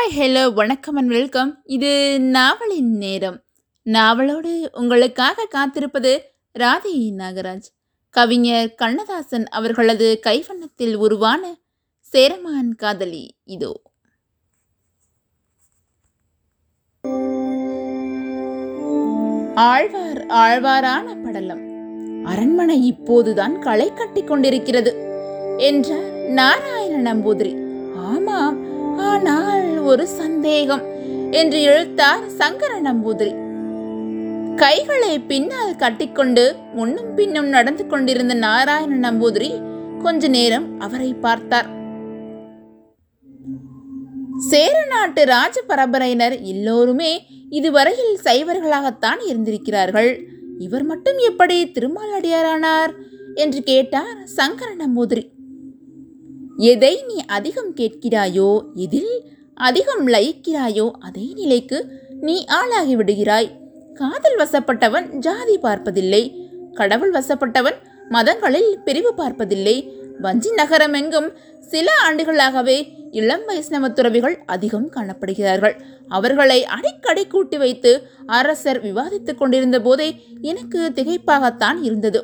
Hi hello வணக்கம் and welcome இது நாவலின் நேரம். நாவலோடு உங்களுக்காக காத்திருப்பது ராதி நாகராஜ். கவிஞர் கண்ணதாசன் அவர்களது கைவண்ணத்தில் உருவான சேரமான் காதலி இதோ. ஆழ்வார் ஆழ்வாரான படலம். அரண்மனை இப்போதுதான் களை கட்டி கொண்டிருக்கிறது. என்றார் நாராயண நம்பூதிரி. ஆமாம் ஆனால் ஒரு சந்தேகம் என்று இழுத்தார் சங்கர நம்பூதிரி. கைகளை பின்னால் கட்டிக்கொண்டு முன்னும் பின்னும் நடந்து கொண்டிருந்த நாராயண நம்பூதிரி கொஞ்ச நேரம் அவரை பார்த்தார். சேர நாட்டு ராஜ பரம்பரையினர் எல்லோருமே இதுவரையில் சைவர்களாகத்தான் இருந்திருக்கிறார்கள். இவர் மட்டும் எப்படி திருமாலடியாரானார் என்று கேட்டார் சங்கர நம்பூதிரி. எதை நீ அதிகம் கேட்கிறாயோ இதில் அதிகம் லயிக்கிறாயோ அதே நிலைக்கு நீ ஆளாகி விடுகிறாய். காதல் வசப்பட்டவன் ஜாதி பார்ப்பதில்லை. கடவுள் வசப்பட்டவன் மதங்களில் பிரிவு பார்ப்பதில்லை. வஞ்சி நகரம் எங்கும் சில ஆண்டுகளாகவே இளம் வைஷ்ணவ துறவிகள் அதிகம் காணப்படுகிறார்கள். அவர்களை அடிக்கடி கூட்டி வைத்து அரசர் விவாதித்துக் கொண்டிருந்த போதே எனக்கு திகைப்பாகத்தான் இருந்தது.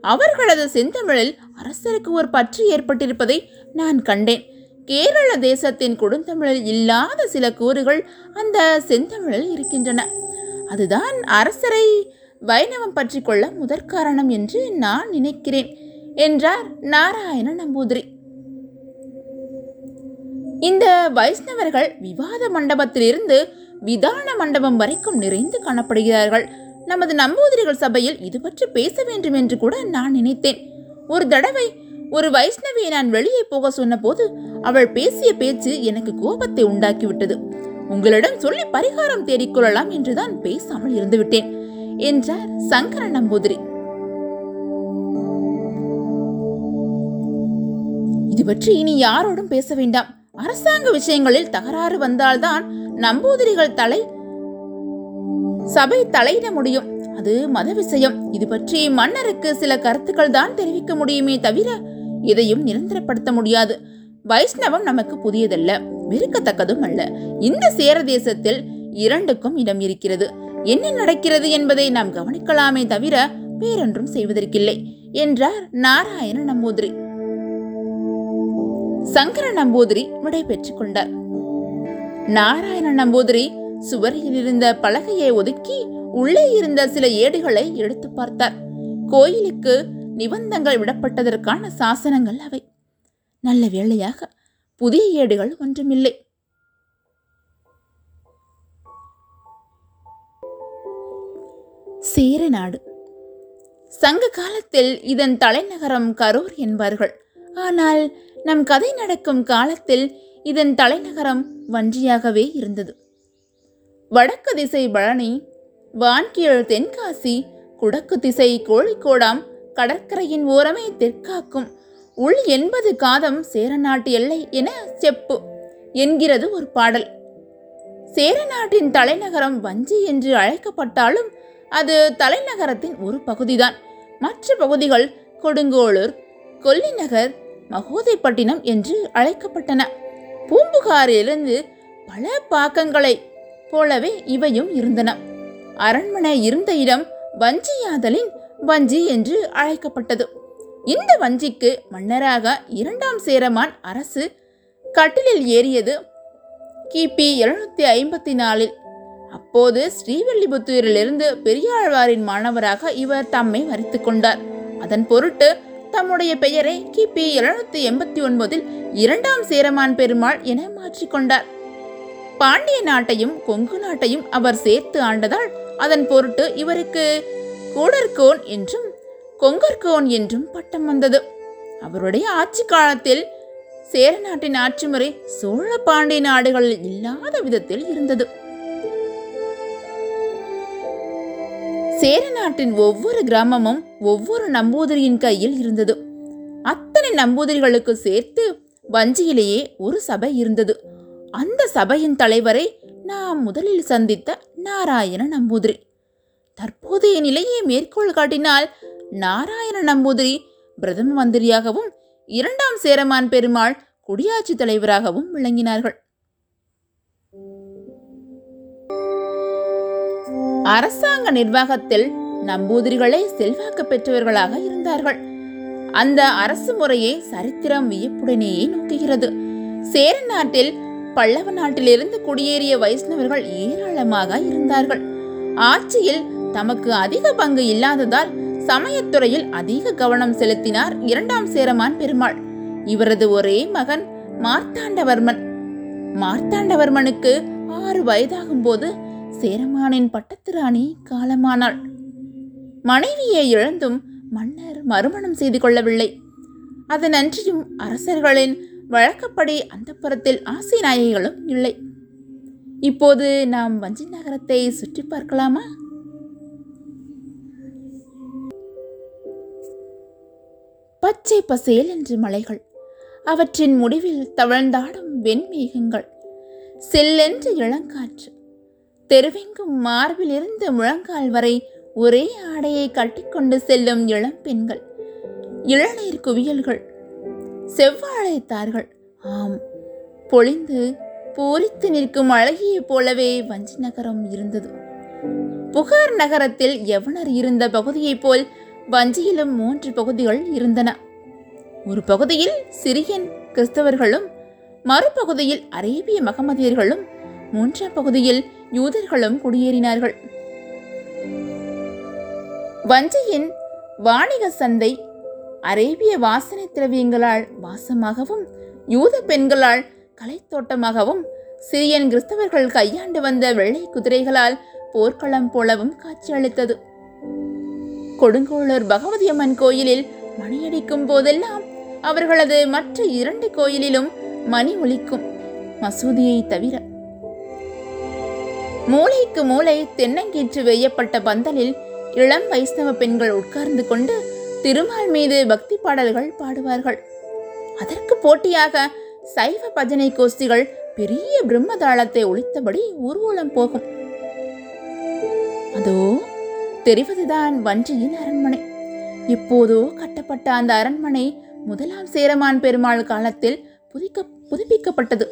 அவர்களது செந்தமிழில் அரசருக்கு ஒரு பற்று ஏற்பட்டிருப்பதை நான் கண்டேன். கேரள தேசத்தின் கொடுந்தமிழில் இல்லாத சில கூறுகள் அந்த செந்தமிழில் இருக்கின்றன. அதுதான் அரசரை வைணவம் பற்றி கொள்ள முதற் காரணம் என்று நான் நினைக்கிறேன் என்றார் நாராயண நம்பூதிரி. இந்த வைஷ்ணவர்கள் விவாத மண்டபத்திலிருந்து விதான மண்டபம் வரைக்கும் நிறைந்து காணப்படுகிறார்கள். நமது நம்பூதிரிகள் சபையில் இது பற்றி பேச வேண்டும் என்று கூட நான் நினைத்தேன். ஒரு தடவை ஒரு வைஷ்ணவியை நான் வெளியே போக சொன்னபோது அவள் பேசிய பேச்சு எனக்கு கோபத்தை உண்டாக்கிவிட்டது. உங்களிடம் சொல்லி பரிகாரம் தேடிக்கொள்ளலாம் என்றுதான் பேசாமல் இருந்துவிட்டேன் என்றார் சங்கர நம்பூதிரி. இது பற்றி இனி யாரோடும் பேச வேண்டாம். அரசாங்க விஷயங்களில் தகராறு வந்தால்தான் நம்பூதிரிகள் தலை சபை தலையிட முடியும். அது மத விஷயம். இது பற்றி மன்னருக்கு சில கருத்துக்கள் தான் தெரிவிக்க முடியுமே தவிர எதையும் நிரந்தரப்படுத்த முடியாது. வைஷ்ணவம் நமக்கு புதியதல்ல வெறுக்கத்தக்கதும் அல்ல. இந்த சேர தேசத்தில் இரண்டுக்கும் இடம் இருக்கிறது. என்ன நடக்கிறது என்பதை நாம் கவனிக்கலாமே தவிர வேறொன்றும் செய்வதற்கில்லை என்றார் நாராயண நம்பூதிரி. சங்கர நம்பூதிரி விடை பெற்றுக் கொண்டார். நாராயண நம்பூதிரி சுவரில் இருந்த பலகையை ஒதுக்கி உள்ளே இருந்த சில ஏடுகளை எடுத்து பார்த்தார். கோயிலுக்கு நிபந்தங்கள் விடப்பட்டதற்கான சாசனங்கள் அவை. நல்ல வேளையாக புதிய ஏடுகள் ஒன்றுமில்லை. சேர நாடு. சங்க காலத்தில் இதன் தலைநகரம் கரூர் என்பார்கள். ஆனால் நம் கதை நடக்கும் காலத்தில் இதன் தலைநகரம் வஞ்சியாகவே இருந்தது. வடக்கு திசை பழனி வான்கீழ் தென்காசி குடக்கு திசை கோழிக்கோடாம் கடற்கரையின் ஓரமே தெற்காக்கும். உள் எண்பது காதம் சேரநாட்டு எல்லை என செப்பு என்கிறது ஒரு பாடல். சேரநாட்டின் தலைநகரம் வஞ்சி என்று அழைக்கப்பட்டாலும் அது தலைநகரத்தின் ஒரு பகுதிதான். மற்ற பகுதிகள் கொடுங்கோளூர் கொல்லிநகர் மகோதைப்பட்டினம் என்று அழைக்கப்பட்டன. பூம்புகாரிலிருந்து பல பாக்கங்களை போலவே இவையும் இருந்தன. அரண்மனை இருந்த இடம் வஞ்சியாதலின் வஞ்சி என்று அழைக்கப்பட்டது. இந்த வஞ்சிக்கு மன்னராக இரண்டாம் சேரமான் அரசு கட்டிலில் ஏறியது. கிபி எழுநூத்தி ஐம்பத்தி நாலில். அப்போது ஸ்ரீவில்லிபுத்தூரிலிருந்து பெரியாழ்வாரின் மாணவராக இவர் தம்மை மறித்து கொண்டார். அதன் பொருட்டு தம்முடைய பெயரை கிபி எழுநூத்தி எண்பத்தி ஒன்பதில் இரண்டாம் சேரமான் பெருமாள் என மாற்றிக்கொண்டார் பாண்டிய நாட்டையும் கொங்கு நாட்டையும் அவர் சேர்த்து ஆண்டதால் அதன் பொருட்டு இவருக்கு கூடர்கோன் என்றும் கொங்கர்கோன் என்றும் பட்டம் வந்தது. அவருடைய ஆட்சி காலத்தில் சேர நாட்டின் ஆட்சி முறை சோழ பாண்டிய நாடுகளில் இல்லாத விதத்தில் இருந்தது. சேர நாட்டின் ஒவ்வொரு கிராமமும் ஒவ்வொரு நம்பூதிரியின் கையில் இருந்தது. அத்தனை நம்பூதிரிகளுக்கு சேர்த்து வஞ்சியிலேயே ஒரு சபை இருந்தது. அந்த சபையின் தலைவரை நாம் முதலில் சந்தித்த நாராயண நம்பூதிரி. தற்போதைய நிலையை மேற்கோள் காட்டினால் நாராயண நம்பூதிரி பிரதம மந்திரியாகவும் இரண்டாம் சேரமான் பெருமாள் குடியாட்சி தலைவராகவும் விளங்கினார்கள். அரசாங்க நிர்வாகத்தில் நம்பூதிரிகளே செல்வாக்கு பெற்றவர்களாக இருந்தார்கள். அந்த அரசு முறையை சரித்திரம் வியப்புடனேயே நோக்குகிறது. சேர நாட்டில் பல்லவ நாட்டிலிருந்து குடியேறிய வைஷ்ணவர்கள் ஏராளமாக இருந்தார்கள். ஆட்சியில் தமக்கு அதிக பங்கு இல்லாததால் சமயத்துறையில் அதிக கவனம் செலுத்தினார் இரண்டாம் சேரமான் பெருமாள். இவரது ஒரே மகன் மார்த்தாண்டவர்மன். மார்த்தாண்டவர்மனுக்கு ஆறு வயதாகும் போது சேரமானின் பட்டத்து ராணி காலமானாள். மனைவியை இழந்தும் மன்னர் மறுமணம் செய்து கொள்ளவில்லை. அதனன்றியும் அரசர்களின் வழக்கப்படி அந்தப்புறத்தில் ஆசை நாயகிகளும் இல்லை. இப்போது நாம் வஞ்சி நகரத்தை சுற்றி பார்க்கலாமா? பச்சை பசேல் என்று மலைகள். அவற்றின் முடிவில் தவழ்ந்தாடும் வெண்மேகங்கள். செல்லென்று இளங்காற்று. தெருவெங்கும் மார்பிலிருந்து முழங்கால் வரை ஒரே ஆடையை கட்டிக்கொண்டு செல்லும் இளம் பெண்கள். இளநீர் குவியல்கள். செவ்வாழைத்தார்கள். ஆம். பொழிந்து பூரித்து நிற்கும் அழகியைப் போலவே வஞ்சி நகரம் இருந்தது. புகார் நகரத்தில் யவனர் இருந்த பகுதியைப் போல் வஞ்சியிலும் மூன்று பகுதிகள் இருந்தன. ஒரு பகுதியில் சிரியன் கிறிஸ்தவர்களும் மறுபகுதியில் அரேபிய மகமதியர்களும் மூன்றாம் பகுதியில் யூதர்களும் குடியேறினார்கள். வஞ்சியின் வாணிக சந்தை அரேபிய வாசனை திரவியங்களால் வாசமாகவும் யூத பெண்களால் கலைத்தோட்டமாகவும் சிரியன் கிறிஸ்தவர்கள் கையாண்டு வந்த வெள்ளை குதிரைகளால் போர்க்களம் போலவும் காட்சியளித்தது. கொடுங்கோளூர் பகவதி அம்மன் கோயிலில் மணியடிக்கும் போதெல்லாம் அவர்களது மற்ற இரண்டு கோயிலிலும் மணி ஒலிக்கும் மசூதியை தவிர. மூளைக்கு மூளை தென்னங்கீற்று வேயப்பட்ட பந்தலில் இளம் வைஷ்ணவ பெண்கள் உட்கார்ந்து கொண்டு திருமால் மீது பக்தி பாடல்கள் பாடுவார்கள். அதற்கு போட்டியாக சைவ பஜனை கோஷ்டிகள் பெரிய பிரம்மதாளத்தை ஒழித்தபடி ஊர்வலம் போகும். அதோ தெரிவதுதான் வஞ்சியின் அரண்மனை. இப்போதோ கட்டப்பட்ட அந்த அரண்மனை முதலாம் சேரமான் பெருமாள் காலத்தில் புதிக்க புதுப்பிக்கப்பட்டது.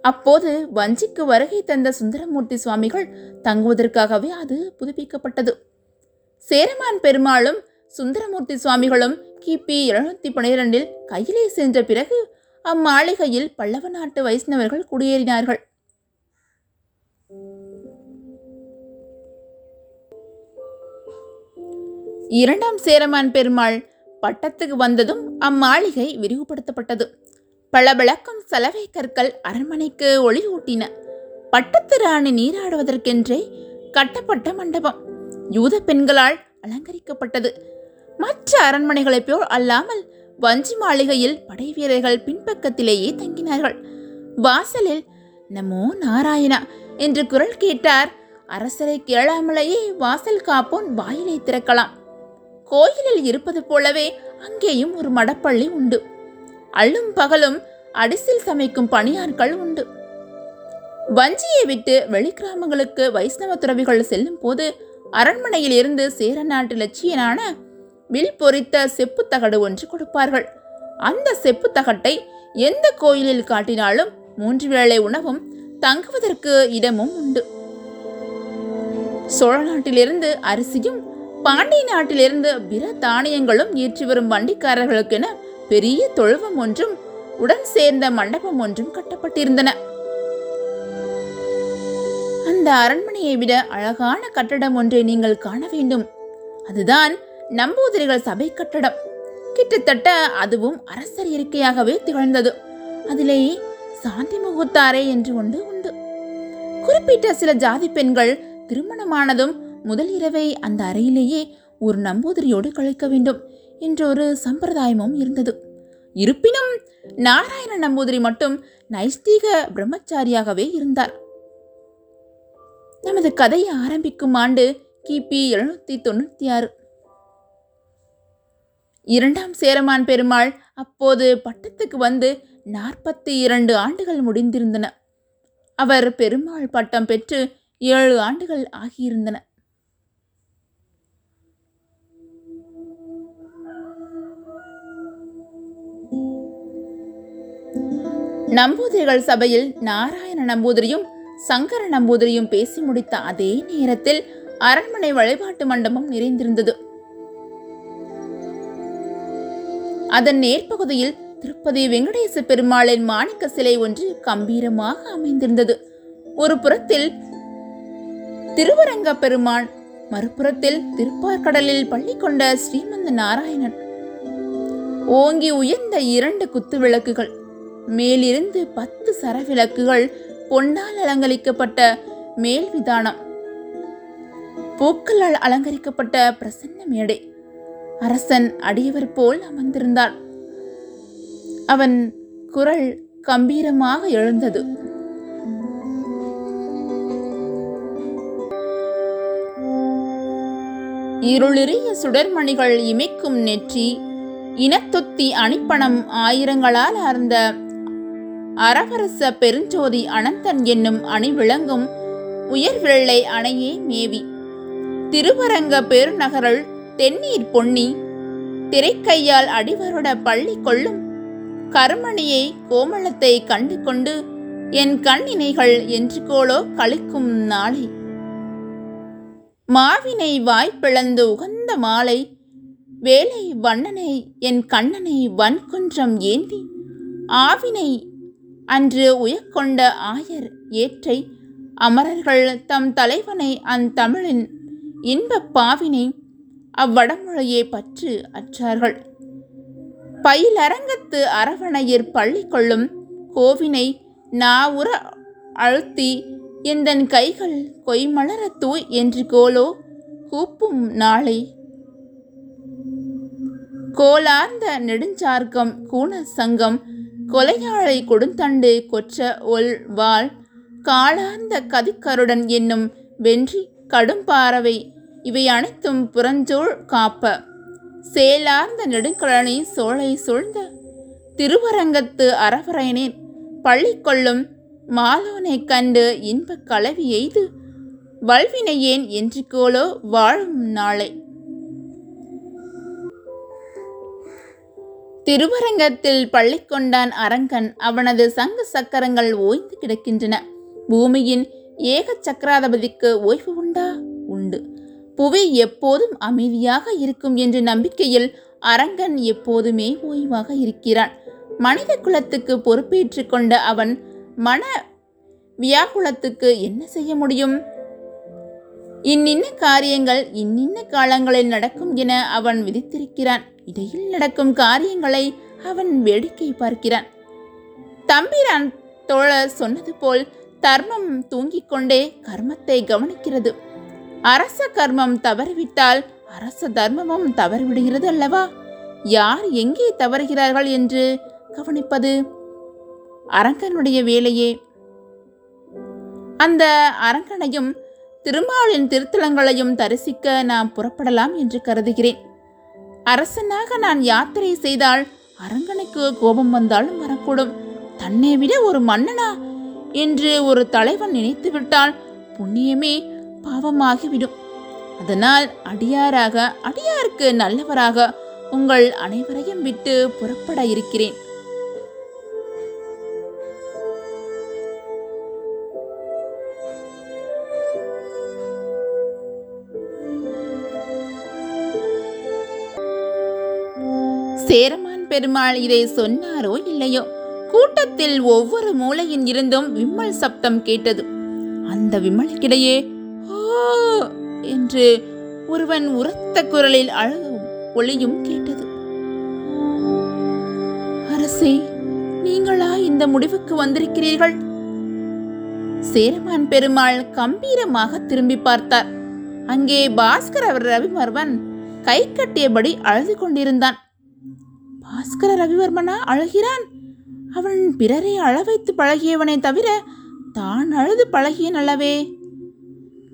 அப்போது வஞ்சிக்கு வருகை தந்த சுந்தரமூர்த்தி சுவாமிகள் தங்குவதற்காகவே அது புதுப்பிக்கப்பட்டது. சேரமான் பெருமாளும் சுந்தரமூர்த்தி சுவாமிகளும் கிபி எழுநூத்தி பனிரெண்டில் கையிலே சென்ற பிறகு அம்மாளிகையில் பல்லவ நாட்டு வைஷ்ணவர்கள் குடியேறினார்கள். இரண்டாம் சேரமான் பெருமாள் பட்டத்துக்கு வந்ததும் அம்மாளிகை விரிவுபடுத்தப்பட்டது. பளபளக்கும் சலவை கற்கள் அரண்மனைக்கு ஒளி பட்டத்து ராணி நீராடுவதற்கென்றே கட்டப்பட்ட மண்டபம். யூத பெண்களால் அலங்கரிக்கப்பட்டது. மற்ற அரண்மனைகளைப் போல் அல்லாமல் வஞ்சி மாளிகையில் படை வீரர்கள் பின்பக்கத்திலேயே தங்கினார்கள். வாசலில் நமோ நாராயணா என்று குரல் கேட்டார். அரசரை கேளாமலேயே வாசல் காப்போன் வாயிலை திறக்கலாம். கோயிலில் இருப்பது போலவே அங்கேயும் ஒரு மடப்பள்ளி உண்டு. அள்ளும் பகலும் அடிசில் சமைக்கும் பணியாட்கள் உண்டு. வஞ்சியை விட்டு வெளிக்கிராமங்களுக்கு வைஷ்ணவ துறவிகள் செல்லும் போது அரண்மனையில் இருந்து சேர நாட்டு லட்சியனான வில் பொறித்த செப்பு தகடு ஒன்று கொடுப்பார்கள். அந்த செப்பு தகட்டை எந்த கோயிலில் காட்டினாலும் மூன்று வேளை உணவும் தங்குவதற்கு இடமும் உண்டு. சோழ நாட்டிலிருந்து அரிசியும் பாண்டிய நாட்டிலிருந்து பிற தானியங்களும் ஏற்றி வரும் வண்டிக்காரர்களுக்கென பெரிய தொழுவம் ஒன்றும் உடன் சேர்ந்த மண்டபம் ஒன்றும் கட்டப்பட்டிருந்தன. அந்த அரண்மனையை விட அழகான கட்டடம் ஒன்றை நீங்கள் காண வேண்டும். அதுதான் நம்பூதிரிகள் சபை கட்டடம். கிட்டத்தட்ட அதுவும் அரசர் இருக்கையாகவே திகழ்ந்தது. அதிலே சாந்தி முகத்தாரே என்று ஒன்று உண்டு. குறிப்பிட்ட சில ஜாதி பெண்கள் திருமணமானதும் முதல் இரவை அந்த அறையிலேயே ஒரு நம்பூதிரியோடு கழிக்க வேண்டும் என்ற ஒரு சம்பிரதாயமும் இருந்தது. இருப்பினும் நாராயண நம்பூதிரி மட்டும் நைஸ்தீக பிரம்மச்சாரியாகவே இருந்தார். நமது கதையை ஆரம்பிக்கும் ஆண்டு கிபி எழுநூத்தி தொண்ணூத்தி ஆறு இரண்டாம் சேரமான் பெருமாள் அப்போது பட்டத்துக்கு வந்து நாற்பத்தி இரண்டு ஆண்டுகள் முடிந்திருந்தன. அவர் பெருமாள் பட்டம் பெற்று ஏழு ஆண்டுகள் ஆகியிருந்தன. நம்பூதிரிகள் சபையில் நாராயண நம்பூதிரியும் சங்கர நம்பூதிரியும் பேசி முடித்த அதே நேரத்தில் அரண்மனை வழிபாட்டு மண்டபம் நிறைந்திருந்தது. அதன் நேர்பகுதியில் திருப்பதி வெங்கடேச பெருமாளின் மாணிக்க சிலை ஒன்று கம்பீரமாக அமைந்திருந்தது. ஒரு புறத்தில் திருவரங்க பெருமான் மறுபுறத்தில் திருப்பார்கடலில் பள்ளி கொண்ட ஸ்ரீமந்த நாராயணன். ஓங்கி உயர்ந்த இரண்டு குத்து விளக்குகள் மேலிருந்து பத்து சரவிளக்குகள் பொன்னால் அலங்கரிக்கப்பட்ட மேல் விதானம் பூக்களால் அலங்கரிக்கப்பட்ட பிரசன்ன மேடை. அரசன் அடியவர் போல் அமர்ந்திருந்தான். அவன் குரல் கம்பீரமாக எழுந்தது. இருளிறிய சுடர்மணிகள் இமைக்கும் நெற்றி இனத்தொத்தி அணிப்பணம் ஆயிரங்களால் ஆர்ந்த அரவரச பெருஞ்சோதி அனந்தன் என்னும் அணி விளங்கும் உயர்விரலை அணையே மேவி. திருவரங்க பெருநகரல் தென்னீர் பொன்னி திரைக்கையால் அடிவருட பள்ளி கொள்ளும் கருமணியை கோமளத்தை கண்டு கொண்டு என் கண்ணினைகள் என்று கோலோ கழிக்கும் நாளை. மாவினை வாய்ப்பிழந்து உகந்த மாலை வேலை வண்ணனை என் கண்ணனை வன்குன்றம் ஏந்தி ஆவினை அன்று உயர்கொண்ட ஆயர் ஏற்றை அமரர்கள் தம் தலைவனை அந்தமிழின் இன்பப் பாவினை அவ்வடமொழியை பற்று அற்றார்கள். பயிலரங்கத்து அரவணையர் பள்ளி கொள்ளும் கோவினை நாவுற அழுத்தி எந்தன் கைகள் கொய்மலர தூய் என்று கோலோ கூப்பும் நாளை. கோலார்ந்த நெடுஞ்சார்க்கம் கூண சங்கம் கொலையாளை கொடுந்தண்டு கொற்ற ஒல் வாள் காளார்ந்த கதிக்கருடன் என்னும் வென்றி கடும்பாறவை இவை அனைத்தும் புறஞ்சோள் காப்ப. சேலார்ந்த நெடுங்கழனி சோலை சூழ்ந்த திருவரங்கத்து அரவரைனேன் பள்ளி கொள்ளும் மாலோனை கண்டு இன்பக் கலவி எய்து வல்வினையேன் என்று கோலோ வாழும் நாளை. திருவரங்கத்தில் பள்ளி கொண்டான் அரங்கன் அவனது சங்கு சக்கரங்கள் ஓய்ந்து கிடக்கின்றன. பூமியின் ஏக சக்கராதிபதிக்கு ஓய்வு உண்டா? உண்டு. புவி எப்போதும் அமைதியாக இருக்கும் என்ற நம்பிக்கையில் அரங்கன் எப்போதுமே ஓய்வாக இருக்கிறான். மனித குலத்துக்கு பொறுப்பேற்று கொண்ட அவன் மன வியாகுலத்துக்கு என்ன செய்ய முடியும்? இன்னின்ன காரியங்கள் இன்னின்ன காலங்களில் நடக்கும் என அவன் விதித்திருக்கிறான். இடையில் நடக்கும் காரியங்களை அவன் வேடிக்கை பார்க்கிறான். தம்பிரான் தோழர் சொன்னது போல் தர்மம் தூங்கிக் கொண்டே கர்மத்தை கவனிக்கிறது. அரச கர்மம் தவறிவிட்டால் அரச தர்மமும் தவறிவிடுகிறது அல்லவா? யார் எங்கே தவறுகிறார்கள் என்று கவனிப்பது அரங்கனுடைய வேலையே. அந்த அரங்கனையும் திருமாலின் திருத்தலங்களையும் தரிசிக்க நாம் புறப்படலாம் என்று கருதுகிறேன். அரசனாக நான் யாத்திரை செய்தால் அரங்கனுக்கு கோபம் வந்தாலும் வரக்கூடும். தன்னை விட ஒரு மன்னனா? என்று ஒரு தலைவன் நினைத்து விட்டால் புண்ணியமே பாவமாகிவிடும். அதனால் அடியாராக அடியாருக்கு நல்லவராக உங்கள் அனைவரையும் விட்டு புறப்பட இருக்கிறேன். சேரமான் பெருமாள் இதை சொன்னாரோ இல்லையோ? கூட்டத்தில் ஒவ்வொரு மூலையின் இருந்தும் விம்மல் சப்தம் கேட்டது. அந்த விம்மலுக்கிடையே என்று ஒருவன் உரத்த குரலில் அழகும் ஒளியும் கேட்டது. அரசே நீங்களா இந்த முடிவுக்கு வந்திருக்கிறீர்கள்? சேரமான் பெருமாள் கம்பீரமாக திரும்பி பார்த்தார். அங்கே பாஸ்கர ரவிமர்வன் கை கட்டியபடி அழுது கொண்டிருந்தான். பாஸ்கர ரவிவர்மனா அழுகிறான்? அவன் பிறரை அழ வைத்து பழகியவனை தவிர தான் அழுது பழகிய நல்லவே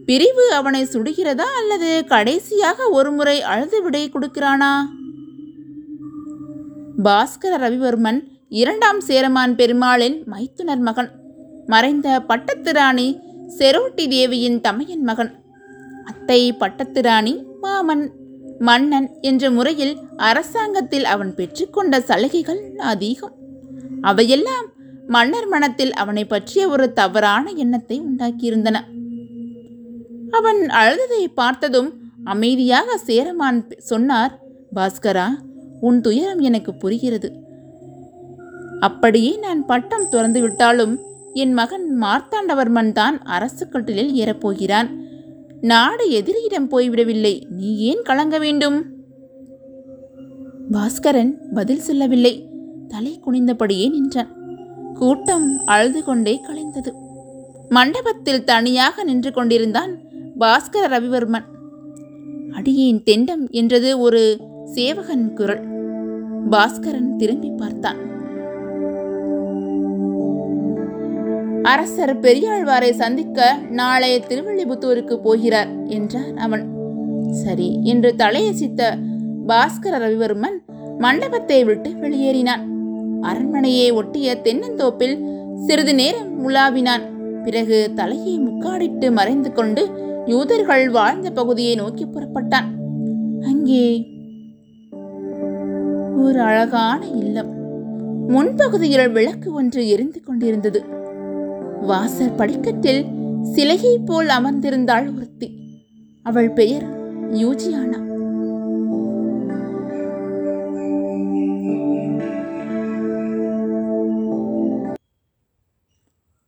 பிரிவு அவனை சுடுகிறதா அல்லது கடைசியாக ஒருமுறை அழுது விடை கொடுக்கிறானா? பாஸ்கர ரவிவர்மன் இரண்டாம் சேரமான் பெருமாளின் மைத்துனர் மகன் மறைந்த பட்டத்திராணி செரோட்டி தேவியின் தமையன் மகன் அத்தை பட்டத்திராணி மாமன். மன்னன் என்ற முறையில் அரசாங்கத்தில் அவன் பெற்றுக்கொண்ட சலுகைகள் அதிகம். அவையெல்லாம் மன்னர் மனத்தில் அவனை பற்றிய ஒரு தவறான எண்ணத்தை உண்டாக்கியிருந்தன. அவன் அழுததை பார்த்ததும் அமைதியாக சேரமான் சொன்னார் பாஸ்கரா உன் துயரம் எனக்கு புரிகிறது. அப்படியே நான் பட்டம் துறந்து விட்டாலும் என் மகன் மார்த்தாண்டவர்மன் தான் அரசு கட்டிலில் ஏறப்போகிறான். நாடு எதிரியிடம் போய்விடவில்லை. நீ ஏன் கலங்க வேண்டும்? பாஸ்கரன் பதில் சொல்லவில்லை. தலை குனிந்தபடியே நின்றான். கூட்டம் அழுது கொண்டே கலைந்தது. மண்டபத்தில் தனியாக நின்று கொண்டிருந்தான் பாஸ்கர ரவிவர்மன். அடியேன் தெண்டம் என்றது ஒரு சேவகன் குரல். பாஸ்கரன் திரும்பி பார்த்தான். அரசர் பெரியாழ்வாரை சந்திக்க நாளை திருவள்ளிபுத்தூருக்கு போகிறார் என்றான் அவன். சரி என்று தலையசித்த பாஸ்கர ரவிவர்மன் மண்டபத்தை விட்டு வெளியேறினான். அரண்மனையை ஒட்டிய தென்னந்தோப்பில் சிறிது நேரம் உலாவினான். பிறகு தலையை முக்காடிட்டு மறைந்து கொண்டு யூதர்கள் வாழ்ந்த பகுதியை நோக்கி புறப்பட்டான். அங்கே ஒரு அழகான இல்லம். முன்பகுதியில் விளக்கு ஒன்று எரிந்து கொண்டிருந்தது. வாசல் படிக்கட்டில் சிலையை போல் அமர்ந்திருந்தாள் ஒருத்தி. அவள் பெயர் யூஜியானா.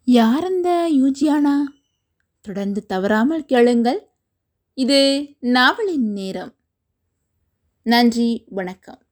யார் அந்த யூஜியானா? தொடர்ந்து தவறாமல் கேளுங்கள். இது நாவலின் நேரம். நன்றி வணக்கம்.